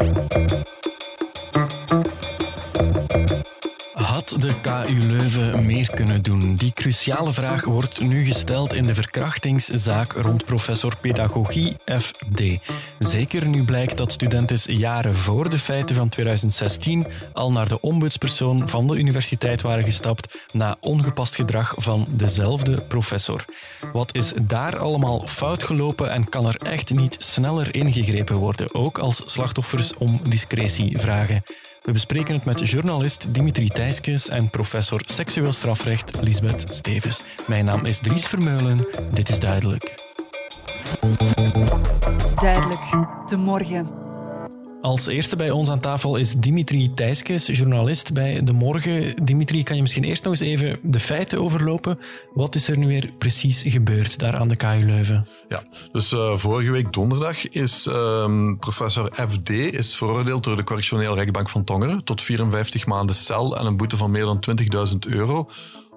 Thank you. De KU Leuven meer kunnen doen? Die cruciale vraag wordt nu gesteld in de verkrachtingszaak rond professor pedagogie FD. Zeker nu blijkt dat studenten jaren voor de feiten van 2016 al naar de ombudspersoon van de universiteit waren gestapt na ongepast gedrag van dezelfde professor. Wat is daar allemaal fout gelopen en kan er echt niet sneller ingegrepen worden, ook als slachtoffers om discretie vragen? We bespreken het met journalist Dimitri Thijskes en professor seksueel strafrecht Lisbeth Stevens. Mijn naam is Dries Vermeulen. Dit is duidelijk. Duidelijk. De morgen. Als eerste bij ons aan tafel is Dimitri Thijskes, journalist bij De Morgen. Dimitri, kan je misschien eerst nog eens even de feiten overlopen? Wat is er nu weer precies gebeurd daar aan de KU Leuven? Ja, dus uh, vorige week donderdag is um, professor FD is veroordeeld door de correctionele rechtbank van Tongeren tot 54 maanden cel en een boete van meer dan 20.000 euro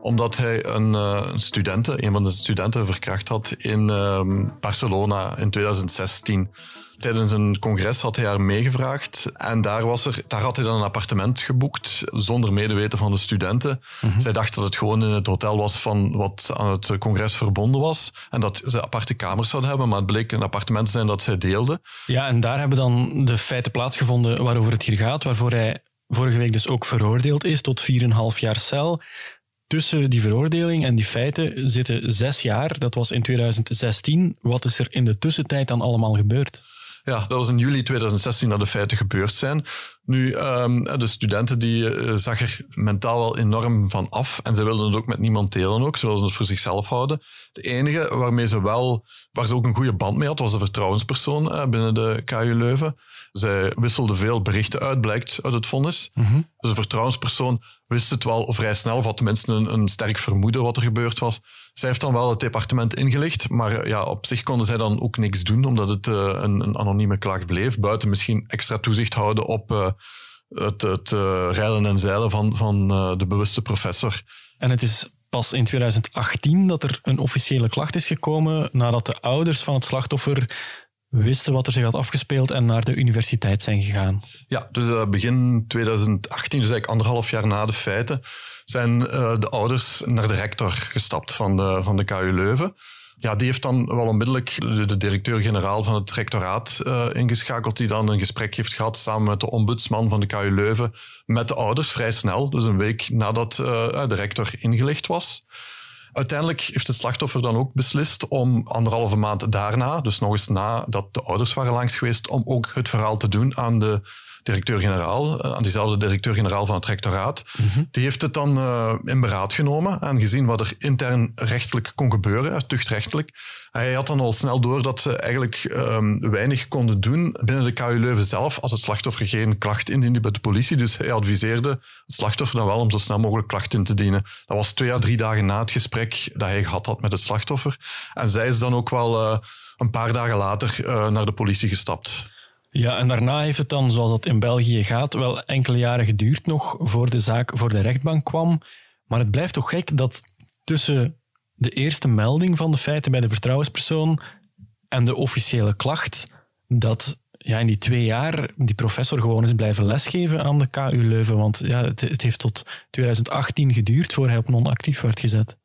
omdat hij een, uh, studenten, een van de studenten verkracht had in uh, Barcelona in 2016 tijdens een congres had hij haar meegevraagd. En daar, was er, daar had hij dan een appartement geboekt, zonder medeweten van de studenten. Mhm. Zij dacht dat het gewoon in het hotel was van wat aan het congres verbonden was. En dat ze aparte kamers zouden hebben, maar het bleek een appartement te zijn dat zij deelden. Ja, en daar hebben dan de feiten plaatsgevonden waarover het hier gaat, waarvoor hij vorige week dus ook veroordeeld is tot 4,5 jaar cel. Tussen die veroordeling en die feiten zitten zes jaar. Dat was in 2016. Wat is er in de tussentijd dan allemaal gebeurd? Ja, dat was in juli 2016 dat de feiten gebeurd zijn. Nu, um, de studenten die uh, zag er mentaal wel enorm van af en ze wilden het ook met niemand delen ook. Ze wilden het voor zichzelf houden. De enige waarmee ze wel, waar ze ook een goede band mee had, was de vertrouwenspersoon uh, binnen de KU Leuven. Zij wisselde veel berichten uit, blijkt uit het vonnis. Mm Dus een vertrouwenspersoon wist het wel vrij snel, of had tenminste een, een sterk vermoeden wat er gebeurd was. Zij heeft dan wel het departement ingelicht, maar ja, op zich konden zij dan ook niks doen, omdat het uh, een, een, anonieme klacht bleef. Buiten misschien extra toezicht houden op uh, het, het uh, rijden en zeilen van, van de bewuste professor. En het is pas in 2018 dat er een officiële klacht is gekomen nadat de ouders van het slachtoffer wisten wat er zich had afgespeeld en naar de universiteit zijn gegaan. Ja, dus uh, begin 2018, dus eigenlijk anderhalf jaar na de feiten, zijn uh, de ouders naar de rector gestapt van de, van de KU Leuven. Ja, die heeft dan wel onmiddellijk de, directeur-generaal van het rectoraat uh, ingeschakeld, die dan een gesprek heeft gehad samen met de ombudsman van de KU Leuven met de ouders, vrij snel, dus een week nadat de rector ingelicht was. Uiteindelijk heeft het slachtoffer dan ook beslist om anderhalve maand daarna, dus nog eens nadat de ouders waren langs geweest, om ook het verhaal te doen aan de directeur-generaal, eh, aan diezelfde directeur-generaal van het rectoraat. Mhm. Die heeft het dan uh, in beraad genomen en gezien wat er intern rechtelijk kon gebeuren, tuchtrechtelijk. Hij had dan al snel door dat ze eigenlijk um, weinig konden doen binnen de KU Leuven zelf als het slachtoffer geen klacht indiende bij de politie. Dus hij adviseerde het slachtoffer dan wel om zo snel mogelijk klacht in te dienen. Dat was twee à drie dagen na het gesprek dat hij gehad had met het slachtoffer. En zij is dan ook wel uh, een paar dagen later uh, naar de politie gestapt. Ja, en daarna heeft het dan, zoals dat in België gaat, wel enkele jaren geduurd nog voor de zaak voor de rechtbank kwam. Maar het blijft toch gek dat tussen de eerste melding van de feiten bij de vertrouwenspersoon en de officiële klacht, dat ja, in die twee jaar die professor gewoon is blijven lesgeven aan de KU Leuven. Want ja, het, het heeft tot 2018 geduurd voor hij op non-actief werd gezet.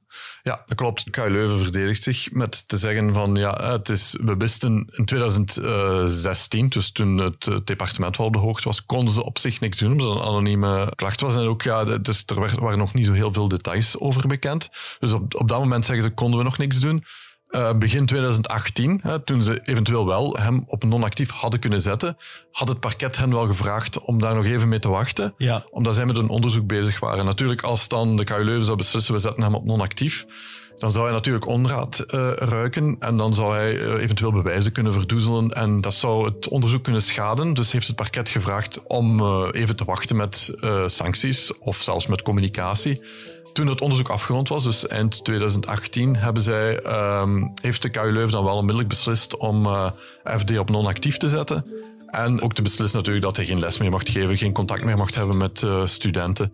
Ja, dat klopt. KU Leuven verdedigt zich met te zeggen van ja, het is, we wisten in 2016, dus toen het departement wel op de hoogte was, konden ze op zich niks doen omdat het een anonieme klacht was. En ook ja, dus er waren nog niet zo heel veel details over bekend. Dus op, op dat moment zeggen ze konden we nog niks doen. Uh, begin 2018, hè, toen ze eventueel wel hem op non-actief hadden kunnen zetten, had het parket hen wel gevraagd om daar nog even mee te wachten, ja. omdat zij met een onderzoek bezig waren. Natuurlijk, als dan de KU Leuven zou beslissen, we zetten hem op non-actief, dan zou hij natuurlijk onraad uh, ruiken en dan zou hij uh, eventueel bewijzen kunnen verdoezelen en dat zou het onderzoek kunnen schaden. Dus heeft het parket gevraagd om even te wachten met sancties of zelfs met communicatie. Toen het onderzoek afgerond was, dus eind 2018, hebben zij, um, heeft de KU Leuven dan wel onmiddellijk beslist om uh, FD op non-actief te zetten. En ook te beslissen natuurlijk dat hij geen les meer mocht geven, geen contact meer mocht hebben met uh, studenten.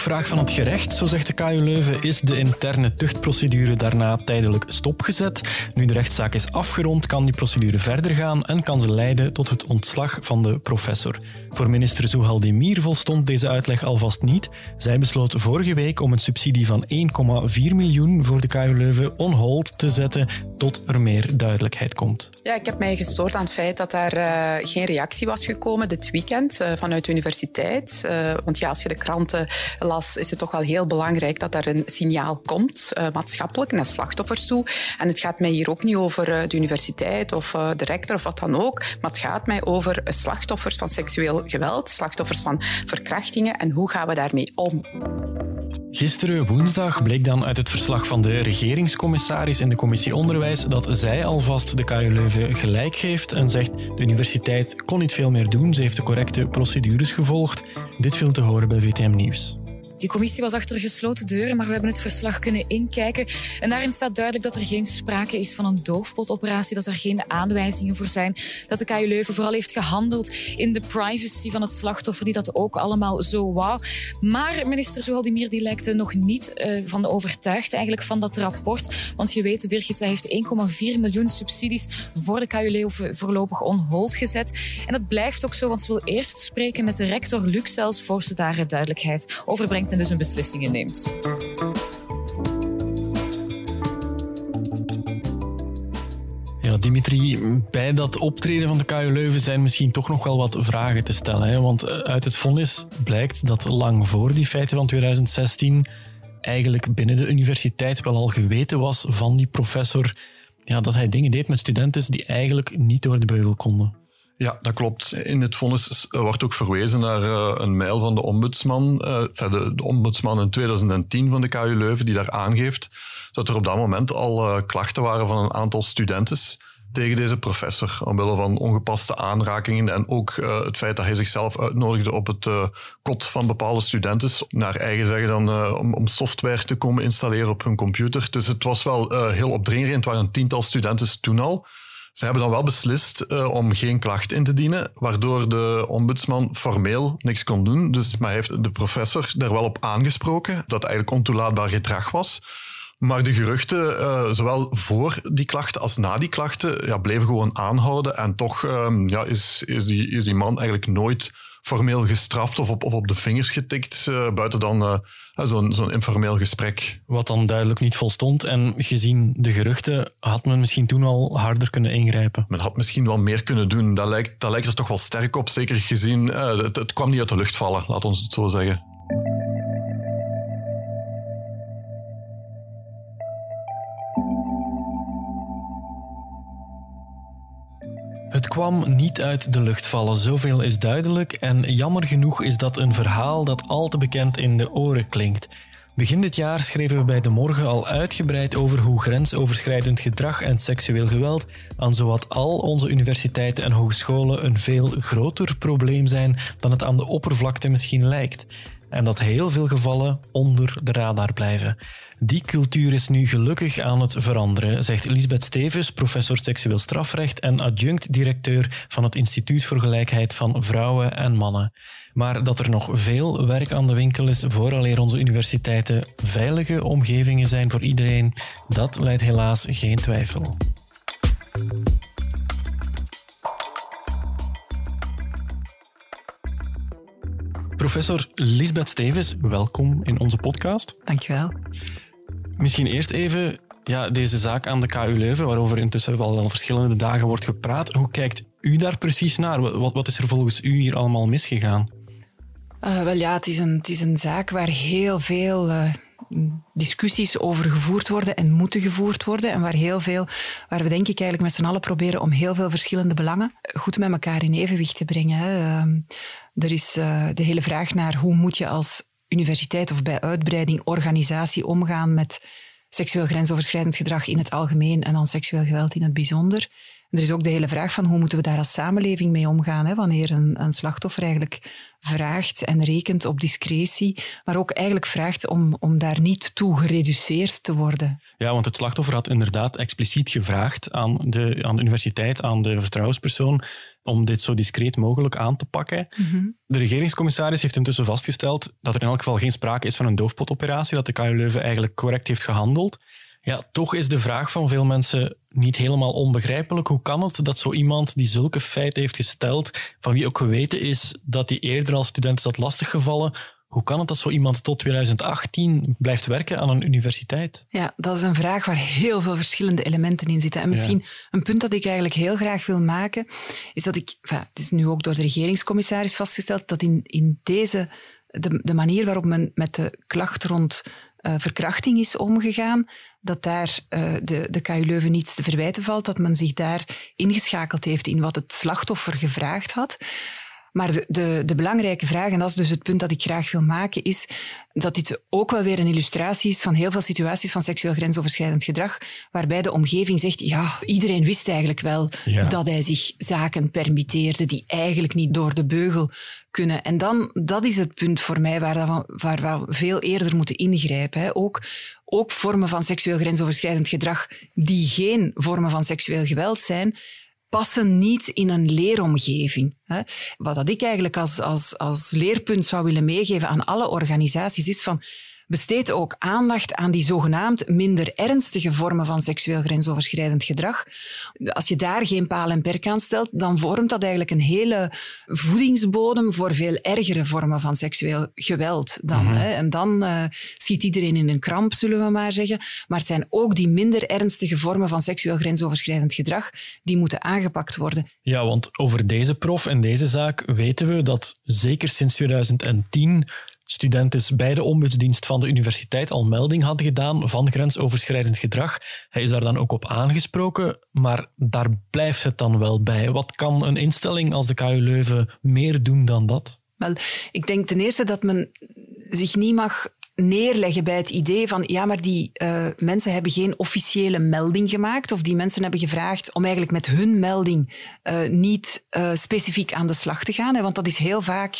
Vraag van het gerecht, zo zegt de KU Leuven, is de interne tuchtprocedure daarna tijdelijk stopgezet. Nu de rechtszaak is afgerond, kan die procedure verder gaan en kan ze leiden tot het ontslag van de professor. Voor minister Zouhaldemir volstond deze uitleg alvast niet. Zij besloot vorige week om een subsidie van 1,4 miljoen voor de KU Leuven on hold te zetten tot er meer duidelijkheid komt. Ja, ik heb mij gestoord aan het feit dat daar uh, geen reactie was gekomen dit weekend uh, vanuit de universiteit. Uh, want ja, als je de kranten is het toch wel heel belangrijk dat er een signaal komt, maatschappelijk, naar slachtoffers toe. En het gaat mij hier ook niet over de universiteit of de rector of wat dan ook, maar het gaat mij over slachtoffers van seksueel geweld, slachtoffers van verkrachtingen en hoe gaan we daarmee om. Gisteren woensdag bleek dan uit het verslag van de regeringscommissaris in de commissie Onderwijs dat zij alvast de KU Leuven gelijk geeft en zegt de universiteit kon niet veel meer doen, ze heeft de correcte procedures gevolgd. Dit viel te horen bij VTM Nieuws. Die commissie was achter gesloten deuren, maar we hebben het verslag kunnen inkijken. En daarin staat duidelijk dat er geen sprake is van een doofpotoperatie, dat er geen aanwijzingen voor zijn, dat de KU Leuven vooral heeft gehandeld in de privacy van het slachtoffer, die dat ook allemaal zo wou. Maar minister Zohaldimir die lijkt nog niet uh, van overtuigd eigenlijk van dat rapport. Want je weet, Birgit, zij heeft 1,4 miljoen subsidies voor de KU Leuven voorlopig on hold gezet. En dat blijft ook zo, want ze wil eerst spreken met de rector Luc zelfs voor ze daar duidelijkheid over brengt en dus een beslissingen neemt. Ja, Dimitri, bij dat optreden van de KU Leuven zijn misschien toch nog wel wat vragen te stellen. Hè? Want eh, uit het vonnis blijkt dat lang voor die feiten van 2016 eigenlijk binnen de universiteit wel al geweten was van die professor ja, dat hij dingen deed met studenten die eigenlijk niet door de beugel konden. Ja, dat klopt. In het vonnis wordt ook verwezen naar uh, een mail van de ombudsman, uh, de, ombudsman in 2010 van de KU Leuven, die daar aangeeft dat er op dat moment al klachten waren van een aantal studenten tegen deze professor, omwille van ongepaste aanrakingen en ook het feit dat hij zichzelf uitnodigde op het kot van bepaalde studenten, naar eigen zeggen dan om, om, software te komen installeren op hun computer. Dus het was wel heel opdringerend. Het waren een tiental studenten toen al. Ze hebben dan wel beslist uh, om geen klacht in te dienen, waardoor de ombudsman formeel niks kon doen. Dus, maar heeft de professor er wel op aangesproken dat eigenlijk ontoelaatbaar gedrag was. Maar de geruchten, uh, zowel voor die klachten als na die klachten, ja, bleven gewoon aanhouden. En toch um, ja, is, is, die, is die man eigenlijk nooit formeel gestraft of op, of op de vingers getikt, uh, buiten dan uh, zo'n zo'n informeel gesprek. Wat dan duidelijk niet volstond. En gezien de geruchten had men misschien toen al harder kunnen ingrijpen. Men had misschien wel meer kunnen doen. Dat lijkt, dat lijkt er toch wel sterk op, zeker gezien uh, het, het kwam niet uit de lucht vallen, laat ons het zo zeggen. Kwam niet uit de lucht vallen, zoveel is duidelijk. En jammer genoeg is dat een verhaal dat al te bekend in de oren klinkt. Begin dit jaar schreven we bij De Morgen al uitgebreid over hoe grensoverschrijdend gedrag en seksueel geweld aan zowat al onze universiteiten en hogescholen een veel groter probleem zijn dan het aan de oppervlakte misschien lijkt. En dat heel veel gevallen onder de radar blijven. Die cultuur is nu gelukkig aan het veranderen, zegt Elisabeth Stevens, professor seksueel strafrecht en adjunct-directeur van het Instituut voor Gelijkheid van Vrouwen en Mannen. Maar dat er nog veel werk aan de winkel is vooraleer onze universiteiten veilige omgevingen zijn voor iedereen, dat leidt helaas geen twijfel. Professor Lisbeth Stevens, welkom in onze podcast. Dankjewel. Misschien eerst even ja, deze zaak aan de KU Leuven, waarover intussen wel al verschillende dagen wordt gepraat. Hoe kijkt u daar precies naar? Wat, wat is er volgens u hier allemaal misgegaan? Uh, wel ja, het is, een, het is een zaak waar heel veel uh, discussies over gevoerd worden en moeten gevoerd worden. En waar, heel veel, waar we denk ik eigenlijk met z'n allen proberen om heel veel verschillende belangen goed met elkaar in evenwicht te brengen. Hè. Uh, er is de hele vraag naar hoe moet je als universiteit of bij uitbreiding organisatie omgaan met seksueel grensoverschrijdend gedrag in het algemeen en dan seksueel geweld in het bijzonder. Er is ook de hele vraag van hoe moeten we daar als samenleving mee omgaan, hè, wanneer een, een slachtoffer eigenlijk vraagt en rekent op discretie, maar ook eigenlijk vraagt om, om daar niet toe gereduceerd te worden. Ja, want het slachtoffer had inderdaad expliciet gevraagd aan de, aan de universiteit, aan de vertrouwenspersoon, om dit zo discreet mogelijk aan te pakken. Mhm. De regeringscommissaris heeft intussen vastgesteld dat er in elk geval geen sprake is van een doofpotoperatie, dat de KU Leuven eigenlijk correct heeft gehandeld. Ja, toch is de vraag van veel mensen niet helemaal onbegrijpelijk. Hoe kan het dat zo iemand die zulke feiten heeft gesteld, van wie ook geweten is dat hij eerder als student zat lastiggevallen, hoe kan het dat zo iemand tot 2018 blijft werken aan een universiteit? Ja, dat is een vraag waar heel veel verschillende elementen in zitten. En misschien een punt dat ik eigenlijk heel graag wil maken, is dat ik, enfin, het is nu ook door de regeringscommissaris vastgesteld, dat in, in deze, de, de manier waarop men met de klacht rond uh, verkrachting is omgegaan, dat daar uh, de, de KU Leuven niets te verwijten valt, dat men zich daar ingeschakeld heeft in wat het slachtoffer gevraagd had. Maar de, de, de, belangrijke vraag, en dat is dus het punt dat ik graag wil maken, is dat dit ook wel weer een illustratie is van heel veel situaties van seksueel grensoverschrijdend gedrag, waarbij de omgeving zegt, ja, iedereen wist eigenlijk wel ja. dat hij zich zaken permitteerde die eigenlijk niet door de beugel kunnen. En dan, dat is het punt voor mij waar, we, waar we veel eerder moeten ingrijpen. Hè. Ook, ook vormen van seksueel grensoverschrijdend gedrag die geen vormen van seksueel geweld zijn, passen niet in een leeromgeving. Wat dat ik eigenlijk als, als, als leerpunt zou willen meegeven aan alle organisaties is van besteed ook aandacht aan die zogenaamd minder ernstige vormen van seksueel grensoverschrijdend gedrag. Als je daar geen paal en perk aan stelt, dan vormt dat eigenlijk een hele voedingsbodem voor veel ergere vormen van seksueel geweld. Dan, Mhm. hè. En dan uh, schiet iedereen in een kramp, zullen we maar zeggen. Maar het zijn ook die minder ernstige vormen van seksueel grensoverschrijdend gedrag die moeten aangepakt worden. Ja, want over deze prof en deze zaak weten we dat zeker sinds 2010 studenten bij de ombudsdienst van de universiteit al melding hadden gedaan van grensoverschrijdend gedrag. Hij is daar dan ook op aangesproken, maar daar blijft het dan wel bij. Wat kan een instelling als de KU Leuven meer doen dan dat? Wel, ik denk ten eerste dat men zich niet mag neerleggen bij het idee van ja, maar die uh, mensen hebben geen officiële melding gemaakt of die mensen hebben gevraagd om eigenlijk met hun melding uh, niet uh, specifiek aan de slag te gaan. Hè, want dat is heel vaak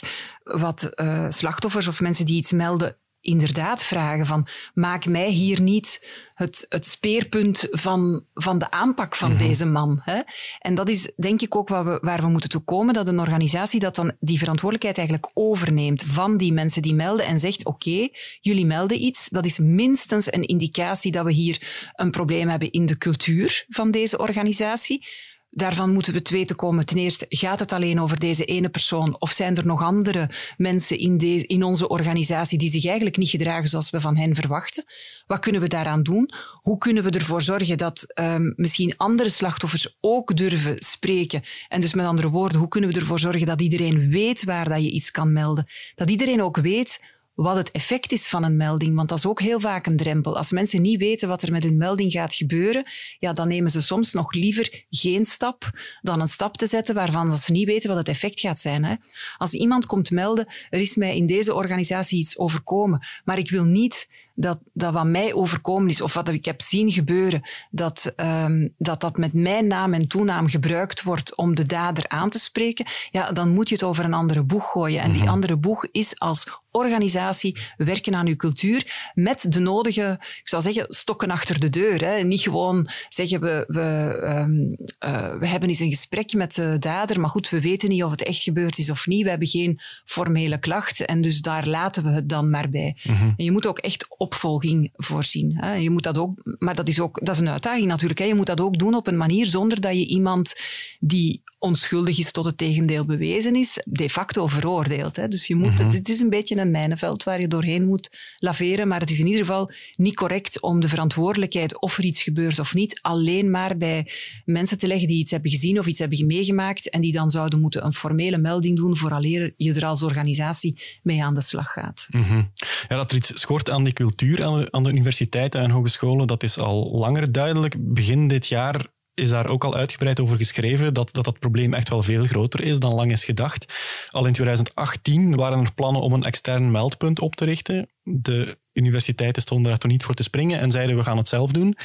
wat slachtoffers of mensen die iets melden inderdaad vragen van maak mij hier niet het, het speerpunt van, van de aanpak van mm-hmm. deze man. Hè? En dat is denk ik ook waar we, waar we moeten toe komen, dat een organisatie dat dan die verantwoordelijkheid eigenlijk overneemt van die mensen die melden en zegt oké, okay, jullie melden iets, dat is minstens een indicatie dat we hier een probleem hebben in de cultuur van deze organisatie. Daarvan moeten we te weten komen. Ten eerste, gaat het alleen over deze ene persoon? Of zijn er nog andere mensen in, de, in onze organisatie die zich eigenlijk niet gedragen zoals we van hen verwachten? Wat kunnen we daaraan doen? Hoe kunnen we ervoor zorgen dat um, misschien andere slachtoffers ook durven spreken? En dus met andere woorden, hoe kunnen we ervoor zorgen dat iedereen weet waar dat je iets kan melden? Dat iedereen ook weet wat het effect is van een melding. Want dat is ook heel vaak een drempel. Als mensen niet weten wat er met hun melding gaat gebeuren, ja, dan nemen ze soms nog liever geen stap dan een stap te zetten waarvan ze niet weten wat het effect gaat zijn. Hè. Als iemand komt melden, er is mij in deze organisatie iets overkomen, maar ik wil niet dat, dat wat mij overkomen is, of wat ik heb zien gebeuren, dat, um, dat dat met mijn naam en toenaam gebruikt wordt om de dader aan te spreken, ja, dan moet je het over een andere boeg gooien. En die Mhm. andere boeg is als organisatie werken aan uw cultuur met de nodige, ik zou zeggen, stokken achter de deur. Hè. Niet gewoon zeggen we, we, um, uh, we hebben eens een gesprek met de dader, maar goed, we weten niet of het echt gebeurd is of niet. We hebben geen formele klacht en dus daar laten we het dan maar bij. Mhm. En je moet ook echt opvolging voorzien. Hè. Je moet dat ook, maar dat is ook dat is een uitdaging natuurlijk. Hè. Je moet dat ook doen op een manier zonder dat je iemand die onschuldig is tot het tegendeel bewezen is, de facto veroordeelt. Hè. Dus je moet, Mhm. dit is een beetje een mijnenveld waar je doorheen moet laveren, maar het is in ieder geval niet correct om de verantwoordelijkheid, of er iets gebeurt of niet, alleen maar bij mensen te leggen die iets hebben gezien of iets hebben meegemaakt en die dan zouden moeten een formele melding doen vooraleer je er als organisatie mee aan de slag gaat. Mhm. Ja, dat er iets schort aan die cultuur aan de, aan de universiteiten en hogescholen, dat is al langer duidelijk. Begin dit jaar is daar ook al uitgebreid over geschreven dat, dat dat probleem echt wel veel groter is dan lang is gedacht. Al in 2018 waren er plannen om een extern meldpunt op te richten. De universiteiten stonden daar toen niet voor te springen en zeiden we gaan het zelf doen.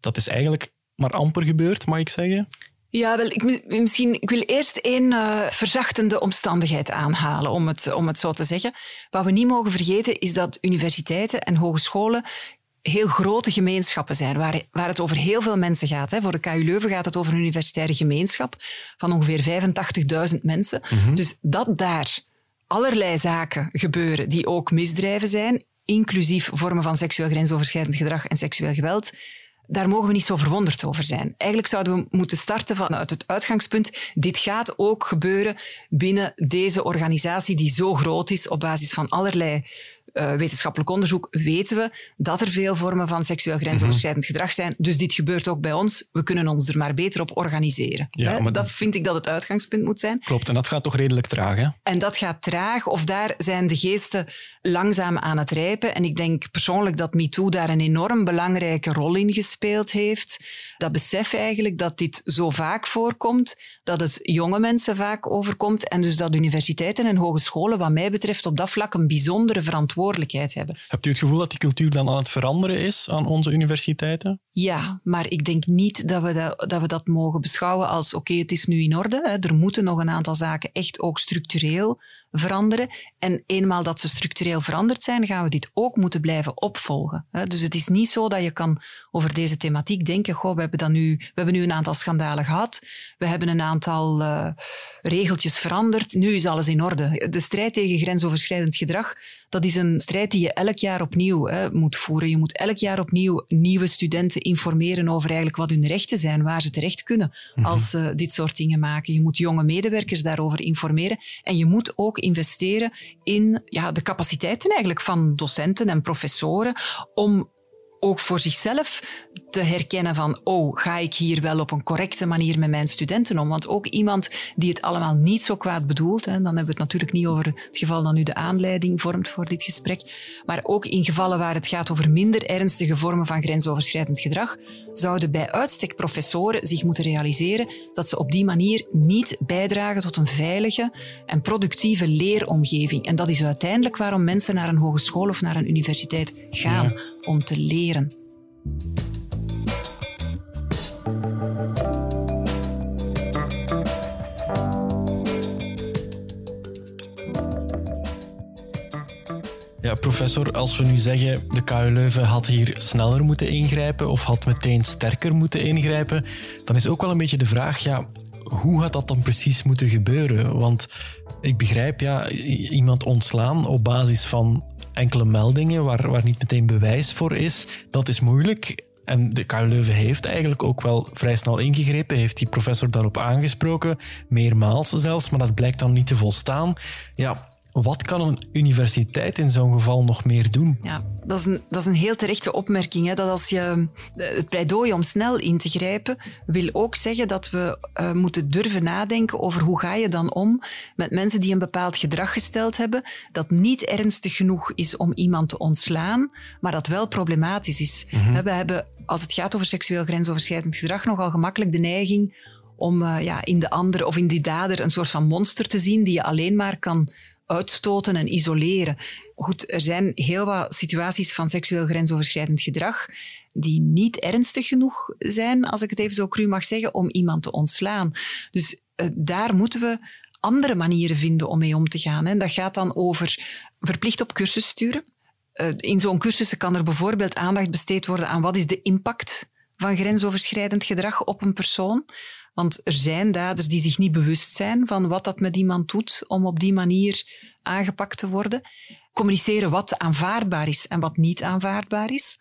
Dat is eigenlijk maar amper gebeurd, mag ik zeggen. Ja, wel, ik, misschien, ik wil eerst één uh, verzachtende omstandigheid aanhalen, om het, om het zo te zeggen. Wat we niet mogen vergeten is dat universiteiten en hogescholen heel grote gemeenschappen zijn, waar, waar het over heel veel mensen gaat. Hè. Voor de KU Leuven gaat het over een universitaire gemeenschap van ongeveer 85.000 mensen. Mhm. Dus dat daar allerlei zaken gebeuren die ook misdrijven zijn, inclusief vormen van seksueel grensoverschrijdend gedrag en seksueel geweld, daar mogen we niet zo verwonderd over zijn. Eigenlijk zouden we moeten starten vanuit het uitgangspunt, dit gaat ook gebeuren binnen deze organisatie die zo groot is op basis van allerlei uh, wetenschappelijk onderzoek weten we dat er veel vormen van seksueel grensoverschrijdend gedrag zijn. Dus dit gebeurt ook bij ons. We kunnen ons er maar beter op organiseren. Ja, maar dat vind ik dat het uitgangspunt moet zijn. Klopt, en dat gaat toch redelijk traag, hè? En dat gaat traag, of daar zijn de geesten langzaam aan het rijpen. En ik denk persoonlijk dat MeToo daar een enorm belangrijke rol in gespeeld heeft. Dat besef eigenlijk dat dit zo vaak voorkomt, dat het jonge mensen vaak overkomt en dus dat universiteiten en hogescholen wat mij betreft op dat vlak een bijzondere verantwoordelijkheid verantwoordelijkheid hebben. Hebt u het gevoel dat die cultuur dan aan het veranderen is aan onze universiteiten? Ja, maar ik denk niet dat we dat, dat, we dat mogen beschouwen als oké, het is nu in orde. Hè. Er moeten nog een aantal zaken echt ook structureel veranderen. En eenmaal dat ze structureel veranderd zijn, gaan we dit ook moeten blijven opvolgen. Dus het is niet zo dat je kan over deze thematiek denken, goh, we hebben, dan nu, we hebben nu een aantal schandalen gehad, we hebben een aantal uh, regeltjes veranderd, nu is alles in orde. De strijd tegen grensoverschrijdend gedrag, dat is een strijd die je elk jaar opnieuw hè, moet voeren. Je moet elk jaar opnieuw nieuwe studenten informeren over eigenlijk wat hun rechten zijn, waar ze terecht kunnen mhm. als ze dit soort dingen maken. Je moet jonge medewerkers daarover informeren en je moet ook investeren in ja, de capaciteiten eigenlijk van docenten en professoren om ook voor zichzelf te herkennen van, oh, ga ik hier wel op een correcte manier met mijn studenten om? Want ook iemand die het allemaal niet zo kwaad bedoelt, hè, dan hebben we het natuurlijk niet over het geval dat nu de aanleiding vormt voor dit gesprek, maar ook in gevallen waar het gaat over minder ernstige vormen van grensoverschrijdend gedrag, zouden bij uitstek professoren zich moeten realiseren dat ze op die manier niet bijdragen tot een veilige en productieve leeromgeving. En dat is uiteindelijk waarom mensen naar een hogeschool of naar een universiteit gaan, om te leren. Ja, professor, als we nu zeggen de KU Leuven had hier sneller moeten ingrijpen of had meteen sterker moeten ingrijpen, dan is ook wel een beetje de vraag, ja, hoe had dat dan precies moeten gebeuren? Want ik begrijp, ja, iemand ontslaan op basis van enkele meldingen waar, waar niet meteen bewijs voor is, dat is moeilijk. En de KU Leuven heeft eigenlijk ook wel vrij snel ingegrepen, heeft die professor daarop aangesproken, meermaals zelfs, maar dat blijkt dan niet te volstaan. Ja, wat kan een universiteit in zo'n geval nog meer doen? Ja, dat is een, dat is een heel terechte opmerking. Hè? Dat als je het pleidooi om snel in te grijpen, wil ook zeggen dat we uh, moeten durven nadenken over hoe ga je dan om met mensen die een bepaald gedrag gesteld hebben, dat niet ernstig genoeg is om iemand te ontslaan, maar dat wel problematisch is. Mhm. We hebben, als het gaat over seksueel grensoverschrijdend gedrag, nogal gemakkelijk de neiging om uh, ja, in de ander of in die dader een soort van monster te zien die je alleen maar kan uitstoten en isoleren. Goed, er zijn heel wat situaties van seksueel grensoverschrijdend gedrag die niet ernstig genoeg zijn, als ik het even zo cru mag zeggen, om iemand te ontslaan. Dus uh, daar moeten we andere manieren vinden om mee om te gaan. En dat gaat dan over verplicht op cursus sturen. Uh, in zo'n cursus kan er bijvoorbeeld aandacht besteed worden aan wat is de impact van grensoverschrijdend gedrag op een persoon. Want er zijn daders die zich niet bewust zijn van wat dat met iemand doet om op die manier aangepakt te worden. Communiceren wat aanvaardbaar is en wat niet aanvaardbaar is.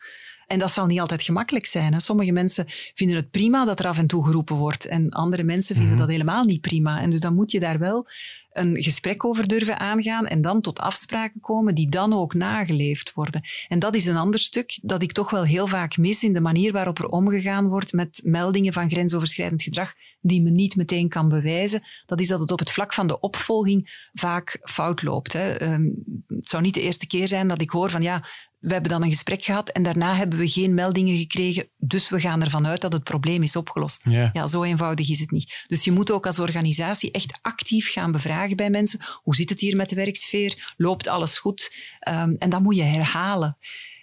En dat zal niet altijd gemakkelijk zijn. Hè. Sommige mensen vinden het prima dat er af en toe geroepen wordt. En andere mensen vinden mhm. dat helemaal niet prima. En dus dan moet je daar wel een gesprek over durven aangaan en dan tot afspraken komen die dan ook nageleefd worden. En dat is een ander stuk dat ik toch wel heel vaak mis in de manier waarop er omgegaan wordt met meldingen van grensoverschrijdend gedrag die men niet meteen kan bewijzen. Dat is dat het op het vlak van de opvolging vaak fout loopt. Hè. Ehm, het zou niet de eerste keer zijn dat ik hoor van ja, we hebben dan een gesprek gehad en daarna hebben we geen meldingen gekregen, dus we gaan ervan uit dat het probleem is opgelost. Ja. zo eenvoudig is het niet. Dus je moet ook als organisatie echt actief gaan bevragen bij mensen. Hoe zit het hier met de werksfeer? Loopt alles goed? Um, en dat moet je herhalen.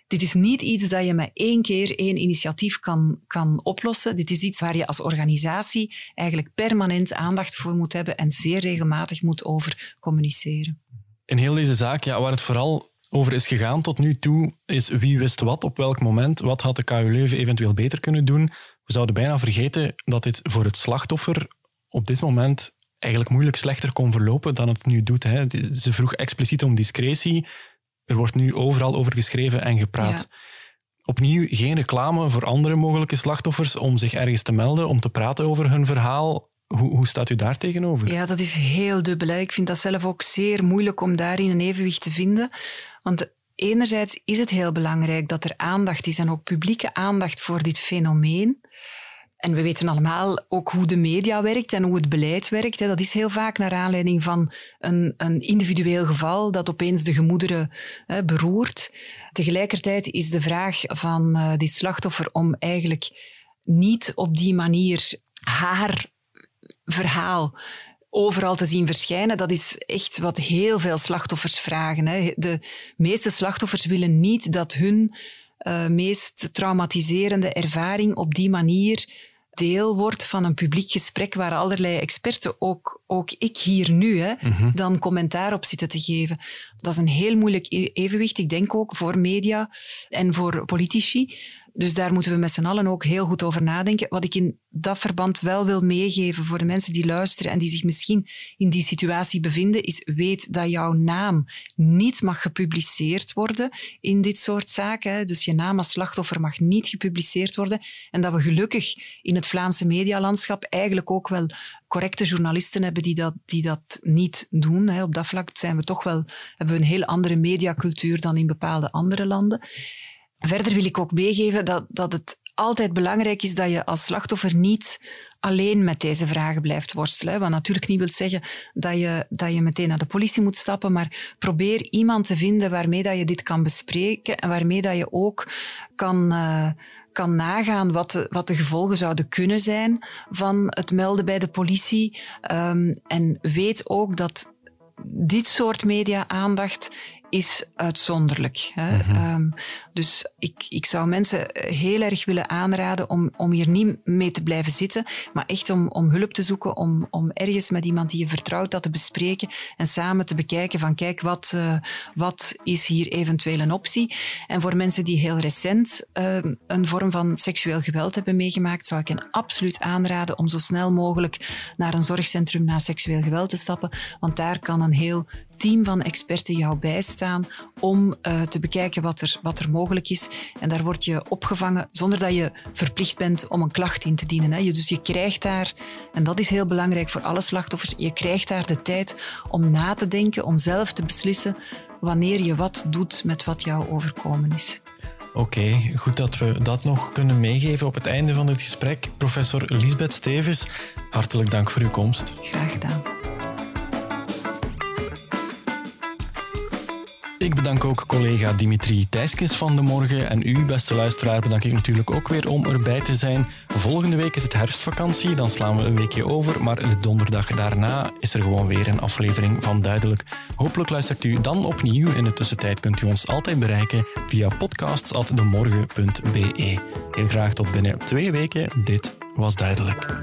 dit is niet iets dat je met één keer één initiatief kan, kan oplossen. Dit is iets waar je als organisatie eigenlijk permanent aandacht voor moet hebben en zeer regelmatig moet over communiceren. In heel deze zaak, ja, waar het vooral over is gegaan tot nu toe, is wie wist wat, op welk moment, wat had de KU Leuven eventueel beter kunnen doen. We zouden bijna vergeten dat dit voor het slachtoffer op dit moment eigenlijk moeilijk slechter kon verlopen dan het nu doet. Hè. Ze vroeg expliciet om discretie. Er wordt nu overal over geschreven en gepraat. Opnieuw geen reclame voor andere mogelijke slachtoffers om zich ergens te melden, om te praten over hun verhaal. Hoe, hoe staat u daar tegenover? Ja, dat is heel dubbel. Ik vind dat zelf ook zeer moeilijk om daarin een evenwicht te vinden. Want enerzijds is het heel belangrijk dat er aandacht is en ook publieke aandacht voor dit fenomeen. En we weten allemaal ook hoe de media werkt en hoe het beleid werkt. Dat is heel vaak naar aanleiding van een, een individueel geval dat opeens de gemoederen beroert. Tegelijkertijd is de vraag van uh, dit slachtoffer om eigenlijk niet op die manier haar verhaal overal te zien verschijnen, dat is echt wat heel veel slachtoffers vragen. Hè. De meeste slachtoffers willen niet dat hun uh, meest traumatiserende ervaring op die manier deel wordt van een publiek gesprek waar allerlei experten, ook, ook ik hier nu, hè, mhm. dan commentaar op zitten te geven. Dat is een heel moeilijk e-, evenwicht, ik denk ook voor media en voor politici. Dus daar moeten we met z'n allen ook heel goed over nadenken. Wat ik in dat verband wel wil meegeven voor de mensen die luisteren en die zich misschien in die situatie bevinden, is weet dat jouw naam niet mag gepubliceerd worden in dit soort zaken. Dus je naam als slachtoffer mag niet gepubliceerd worden. En dat we gelukkig in het Vlaamse medialandschap eigenlijk ook wel correcte journalisten hebben die dat, die dat niet doen. Op dat vlak zijn we toch wel, hebben we een heel andere mediacultuur dan in bepaalde andere landen. Verder wil ik ook meegeven dat, dat het altijd belangrijk is dat je als slachtoffer niet alleen met deze vragen blijft worstelen. Wat natuurlijk niet wil zeggen dat je, dat je meteen naar de politie moet stappen, maar probeer iemand te vinden waarmee dat je dit kan bespreken en waarmee dat je ook kan, uh, kan nagaan wat de, wat de gevolgen zouden kunnen zijn van het melden bij de politie. Um, en weet ook dat dit soort media-aandacht is uitzonderlijk. Hè. Mhm. Ehm, dus ik, ik zou mensen heel erg willen aanraden om, om hier niet mee te blijven zitten, maar echt om, om hulp te zoeken, om, om ergens met iemand die je vertrouwt dat te bespreken en samen te bekijken van kijk, wat, uh, wat is hier eventueel een optie? En voor mensen die heel recent uh, een vorm van seksueel geweld hebben meegemaakt, zou ik hen absoluut aanraden om zo snel mogelijk naar een zorgcentrum na seksueel geweld te stappen, want daar kan een heel team van experten jou bijstaan om uh, te bekijken wat er, wat er mogelijk is. En daar word je opgevangen zonder dat je verplicht bent om een klacht in te dienen. Hè. Dus je krijgt daar, en dat is heel belangrijk voor alle slachtoffers, je krijgt daar de tijd om na te denken, om zelf te beslissen wanneer je wat doet met wat jou overkomen is. Oké, goed dat we dat nog kunnen meegeven op het einde van dit gesprek. Professor Lisbeth Stevens, hartelijk dank voor uw komst. Graag gedaan. Ik bedank ook collega Dimitri Thijskes van de Morgen. En u, beste luisteraar, bedank ik natuurlijk ook weer om erbij te zijn. Volgende week is het herfstvakantie, dan slaan we een weekje over. Maar de donderdag daarna is er gewoon weer een aflevering van Duidelijk. Hopelijk luistert u dan opnieuw. In de tussentijd kunt u ons altijd bereiken via podcasts.demorgen.be. Heel graag tot binnen twee weken. Dit was Duidelijk.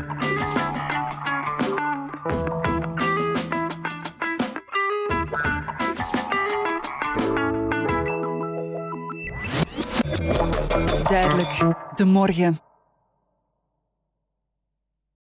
De morgen.